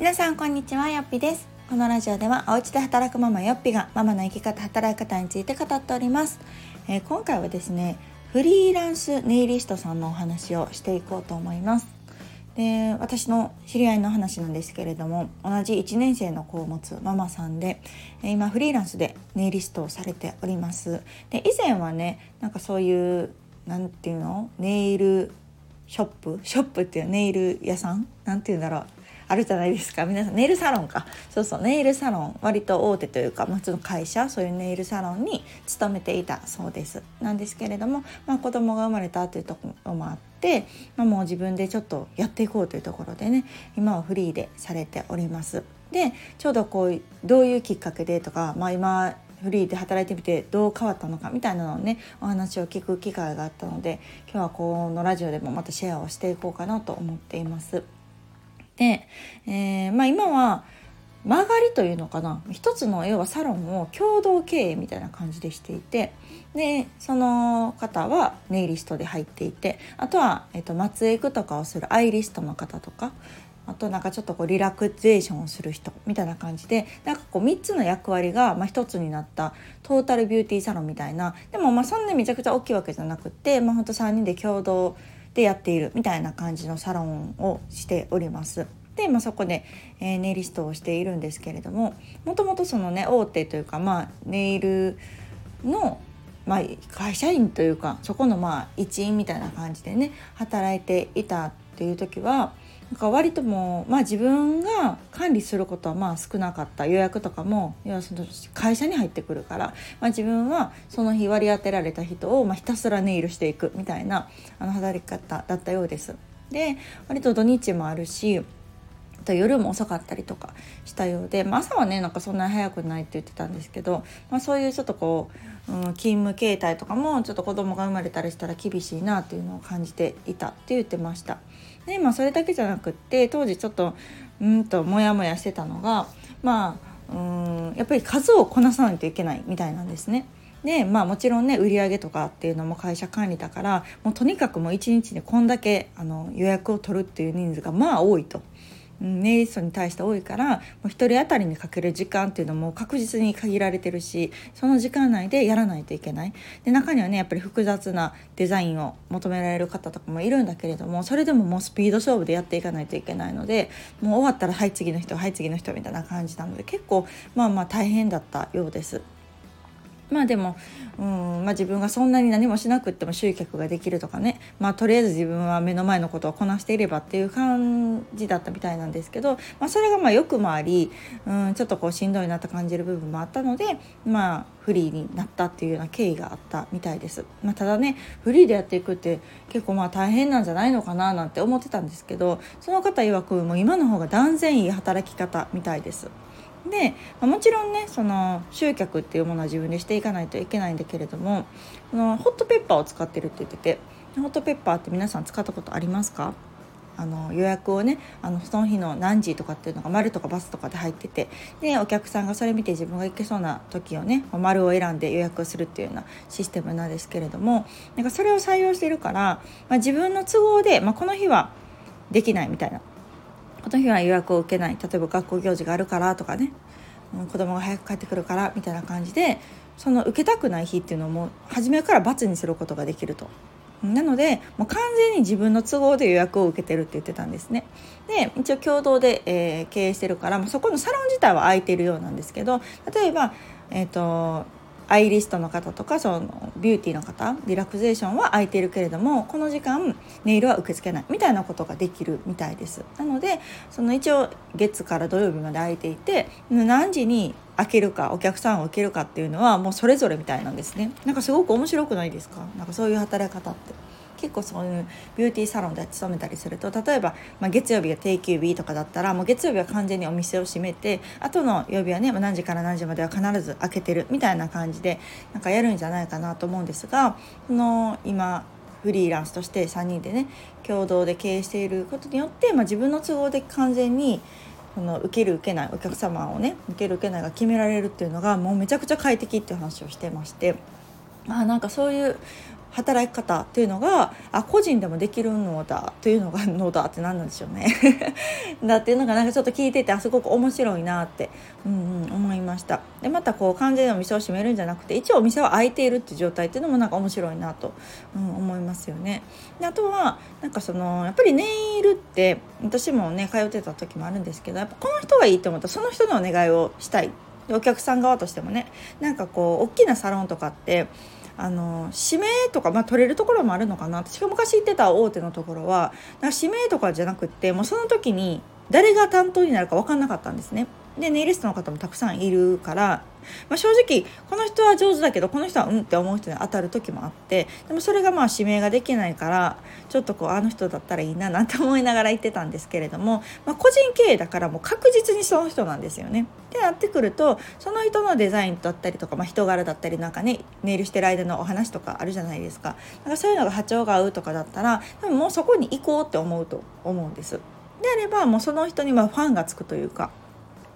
皆さんこんにちはよっぴです。このラジオではお家で働くママよっぴがママの生き方働き方について語っております、えー、今回はですねフリーランスネイリストさんのお話をしていこうと思います。で私の知り合いの話なんですけれども同じ1年生の子を持つママさんで今フリーランスでネイリストをされております。で以前はねなんかそういう何ていうの？ネイルショップ？ショップっていうネイル屋さん？なんて言うんだろう。あるじゃないですか。皆さんネイルサロンか。そうそうネイルサロン。割と大手というか、まあ、その会社そういうネイルサロンに勤めていたそうです。なんですけれども、まあ、子供が生まれたというところもあって、まあ、もう自分でちょっとやっていこうというところでね今はフリーでされております。でちょうどこうどういうきっかけでとか、まあ、今フリーで働いてみてどう変わったのかみたいなのをねお話を聞く機会があったので今日はこのラジオでもまたシェアをしていこうかなと思っています。で、えー、まあ、今は曲がりというのかな。一つの要はサロンを共同経営みたいな感じでしていて。でその方はネイリストで入っていて。あとは、えーと、松江区とかをするアイリストの方とか。あとなんかちょっとこうリラクゼーションをする人みたいな感じで。なんかこう3つの役割がま1つになったトータルビューティーサロンみたいな。でもまあそんなにめちゃくちゃ大きいわけじゃなくてまあほんと3人で共同でやっているみたいな感じのサロンをしております。で、まあ、そこで、え、ネイリストをしているんですけれどももともとそのね大手というか、まあ、ネイルの、まあ、会社員というかそこのまあ一員みたいな感じでね働いていたっていう時はなんか割ともう、まあ、自分が管理することはまあ少なかった予約とかも要はその会社に入ってくるから、まあ、自分はその日割り当てられた人をまあひたすらネイルしていくみたいなあの働き方だったようです。で割と土日もあるしと夜も遅かったりとかしたようで、まあ、朝はねなんかそんなに早くないって言ってたんですけど、まあ、そういうちょっとこう、うん、勤務形態とかもちょっと子供が生まれたりしたら厳しいなっていうのを感じていたって言ってました。でまあそれだけじゃなくって当時ちょっとうんとモヤモヤしてたのがまあうんやっぱり数をこなさないといけないみたいなんですね。でまあもちろんね売り上げとかっていうのも会社管理だからもうとにかくもう一日でこんだけあの予約を取るっていう人数がまあ多いと。ネイリストに対して多いからもう1人当たりにかける時間っていうのも確実に限られてるしその時間内でやらないといけないで中にはねやっぱり複雑なデザインを求められる方とかもいるんだけれどもそれでももうスピード勝負でやっていかないといけないのでもう終わったらはい次の人はい次の人みたいな感じなので結構まあまあ大変だったようです。まあでも、うんまあ、自分がそんなに何もしなくっても集客ができるとかね、まあ、とりあえず自分は目の前のことをこなしていればっていう感じだったみたいなんですけど、まあ、それがまあよくもあり、うん、ちょっとこうしんどいなと感じる部分もあったので、まあ、フリーになったっていうような経緯があったみたいです。まあ、ただねフリーでやっていくって結構まあ大変なんじゃないのかななんて思ってたんですけどその方曰くもう今の方が断然いい働き方みたいです。で、もちろんねその集客っていうものは自分でしていかないといけないんだけれどもそのホットペッパーを使ってるって言っててホットペッパーって皆さん使ったことありますか？あの予約をねあのその日の何時とかっていうのが丸とかバスとかで入っててでお客さんがそれ見て自分が行けそうな時をね丸を選んで予約をするっていうようなシステムなんですけれどもなんかそれを採用してるから、まあ、自分の都合で、まあ、この日はできないみたいな。この日は予約を受けない例えば学校行事があるからとかね子供が早く帰ってくるからみたいな感じでその受けたくない日っていうのも初めから罰にすることができると。なのでもう完全に自分の都合で予約を受けてるって言ってたんですね。で一応共同で、えー、経営してるからそこのサロン自体は空いてるようなんですけど例えば、えーとアイリストの方とかそのビューティーの方リラクゼーションは空いているけれどもこの時間ネイルは受け付けないみたいなことができるみたいです。なのでその一応月から土曜日まで空いていて何時に開けるかお客さんを受けるかっていうのはもうそれぞれみたいなんですね。なんかすごく面白くないですか？なんかそういう働き方って。結構そういうビューティーサロンで勤めたりすると例えば、まあ、月曜日が定休日とかだったらもう月曜日は完全にお店を閉めてあとの曜日はね、何時から何時までは必ず開けてるみたいな感じでなんかやるんじゃないかなと思うんですがその今フリーランスとして3人でね共同で経営していることによって、まあ、自分の都合で完全にこの受ける受けないお客様をね受ける受けないが決められるっていうのがもうめちゃくちゃ快適って話をしてまして。まあなんかそういう働き方っていうのがあ個人でもできるのだというのがのだって何なんでしょうね。だっていうのがなんかちょっと聞いててあすごく面白いなって、うんうん、思いました。でまたこう完全にお店を閉めるんじゃなくて一応お店は開いているっていう状態っていうのもなんか面白いなと、うん、思いますよね。であとはなんかそのやっぱりネイルって私もね通ってた時もあるんですけどやっぱこの人がいいと思ったらその人のお願いをしたい。お客さん側としてもねなんかこう大きなサロンとかってあの指名とか、まあ、取れるところもあるのかな私が昔行ってた大手のところはなんか指名とかじゃなくってもうその時に誰が担当になるか分かんなかったんですね。でネイリストの方もたくさんいるからまあ、正直この人は上手だけどこの人はうんって思う人に当たる時もあってでもそれがまあ指名ができないからちょっとこうあの人だったらいいななんて思いながら言ってたんですけれども、まあ、個人経営だからもう確実にその人なんですよね。ってなってくるとその人のデザインだったりとか、まあ、人柄だったりなんかねネイルしてる間のお話とかあるじゃないですか。だからそういうのが波長が合うとかだったら多分もうそこに行こうって思うと思うんです。であればもうその人にまファンがつくというか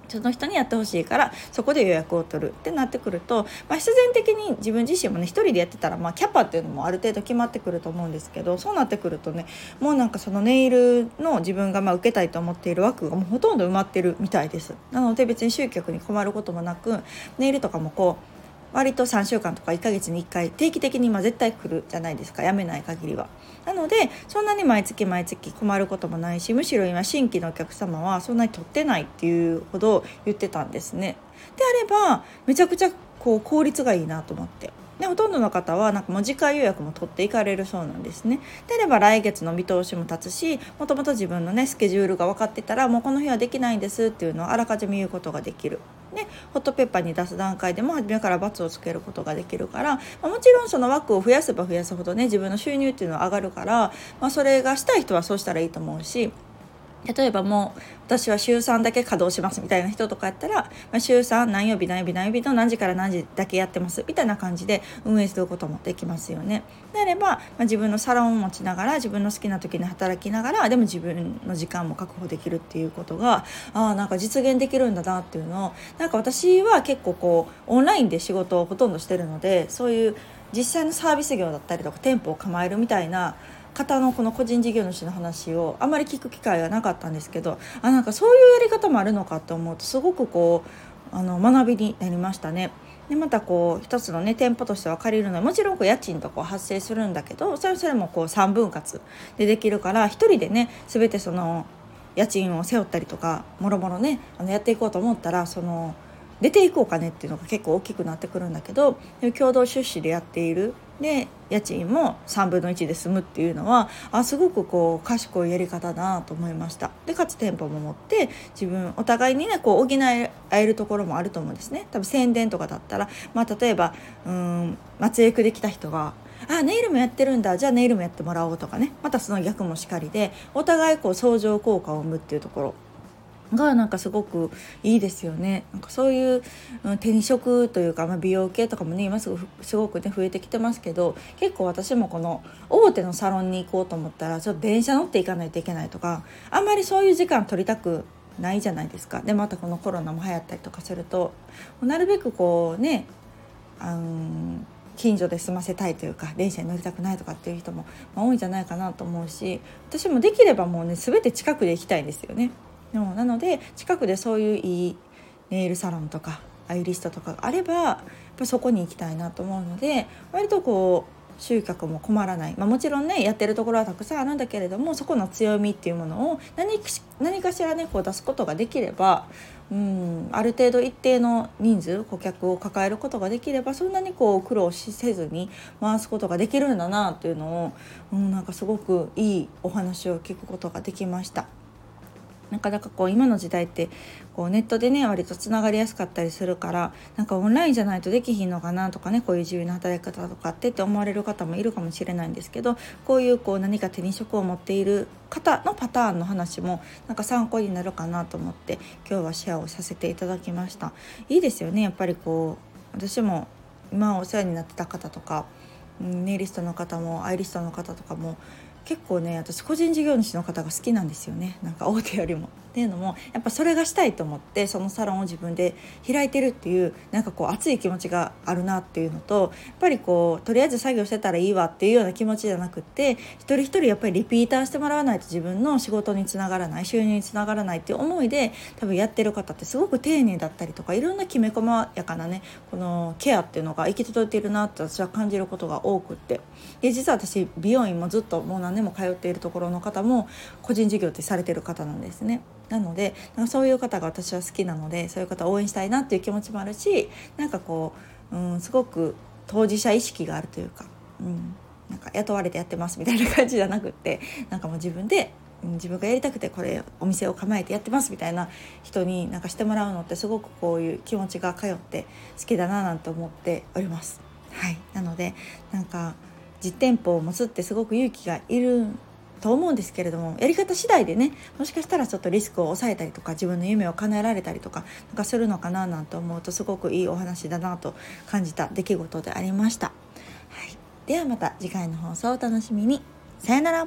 その人にやってほしいからそこで予約を取るってなってくると、まあ、必然的に自分自身もね一人でやってたら、まあ、キャパっていうのもある程度決まってくると思うんですけどそうなってくるとねもうなんかそのネイルの自分がまあ受けたいと思っている枠がもうほとんど埋まってるみたいです。なので別に集客に困ることもなくネイルとかもこう割と3週間とか1ヶ月に1回定期的にま絶対来るじゃないですかやめない限りは。なのでそんなに毎月毎月困ることもないしむしろ今新規のお客様はそんなに取ってないっていうほど言ってたんですね。であればめちゃくちゃこう効率がいいなと思って。でほとんどの方はなんかもう次回予約も取っていかれるそうなんですね。であれば来月の見通しも立つしもともと自分のねスケジュールが分かってたらもうこの日はできないんですっていうのをあらかじめ言うことができる。でホットペッパーに出す段階でも初めから×をつけることができるから、ま、もちろんその枠を増やせば増やすほどね自分の収入っていうのは上がるから、まあ、それがしたい人はそうしたらいいと思うし例えばもう私は週3だけ稼働しますみたいな人とかやったら、まあ、週3何曜日何曜日何曜日の何時から何時だけやってますみたいな感じで運営することもできますよね。であれば、まあ、自分のサロンを持ちながら自分の好きな時に働きながらでも自分の時間も確保できるっていうことがあなんか実現できるんだなっていうのをなんか私は結構こうオンラインで仕事をほとんどしてるのでそういう実際のサービス業だったりとか店舗を構えるみたいな方のこの個人事業主の話をあんまり聞く機会がなかったんですけどあなんかそういうやり方もあるのかと思うとすごくこうあの学びになりましたね。でまたこう一つのね店舗としては借りるのはもちろんこう家賃とか発生するんだけどそれそれもこう3分割でできるから1人でね全てその家賃を背負ったりとかもろもろねあのやっていこうと思ったらその出ていくお金っていうのが結構大きくなってくるんだけど共同出資でやっているで家賃も3分の1で済むっていうのはあすごくこう賢いやり方だなと思いました。でかつ店舗も持って自分お互いにねこう補えるところもあると思うんですね。多分宣伝とかだったら、まあ、例えばうん松江区で来た人があネイルもやってるんだ。じゃあネイルもやってもらおうとかね。またその逆もしかりでお互いこう相乗効果を生むっていうところ。がなんかすごくいいですよねなんかそういう、うん、手に職というか、まあ、美容系とかもね今すぐすごくね増えてきてますけど結構私もこの大手のサロンに行こうと思ったらちょっと電車乗っていかないといけないとかあんまりそういう時間取りたくないじゃないですかでまたこのコロナも流行ったりとかするとなるべくこうねあの近所で済ませたいというか電車に乗りたくないとかっていう人も、多いんじゃないかなと思うし私もできればもうね全て近くで行きたいんですよね。なので近くでそういういいネイルサロンとかアイリストとかがあればやっぱそこに行きたいなと思うので割とこう集客も困らない、まあ、もちろんねやってるところはたくさんあるんだけれどもそこの強みっていうものを何何かしらねこう出すことができればうんある程度一定の人数顧客を抱えることができればそんなにこう苦労しせずに回すことができるんだなっていうのを、うん、なんかすごくいいお話を聞くことができました。なかなかこう今の時代ってこうネットでね割とつながりやすかったりするからなんかオンラインじゃないとできひんのかなとかねこういう自由な働き方とかってって思われる方もいるかもしれないんですけどこういうこう何か手に職を持っている方のパターンの話もなんか参考になるかなと思って今日はシェアをさせていただきました。いいですよねやっぱりこう私も今お世話になってた方とかネイリストの方もアイリストの方とかも結構ね私個人事業主の方が好きなんですよねなんか大手よりも。っていうのもやっぱそれがしたいと思ってそのサロンを自分で開いてるっていうなんかこう熱い気持ちがあるなっていうのとやっぱりこうとりあえず作業してたらいいわっていうような気持ちじゃなくって一人一人やっぱりリピーターしてもらわないと自分の仕事につながらない収入につながらないっていう思いで多分やってる方ってすごく丁寧だったりとかいろんなきめ細やかなねこのケアっていうのが行き届いているなって私は感じることが多くってで実は私美容院もずっともう何年も通っているところの方も個人事業ってされてる方なんですね。なのでなんかそういう方が私は好きなのでそういう方を応援したいなっていう気持ちもあるしなんかこう、うん、すごく当事者意識があるというか、うん、なんか雇われてやってますみたいな感じじゃなくってなんかもう自分で自分がやりたくてこれお店を構えてやってますみたいな人になんかしてもらうのってすごくこういう気持ちが通って好きだななんて思っております。はい、なのでなんか実店舗を持つってすごく勇気がいると思うんですけれどもやり方次第でねもしかしたらちょっとリスクを抑えたりとか自分の夢を叶えられたりとかなんかするのかななんて思うとすごくいいお話だなと感じた出来事でありました。はい、ではまた次回の放送をお楽しみに。さよなら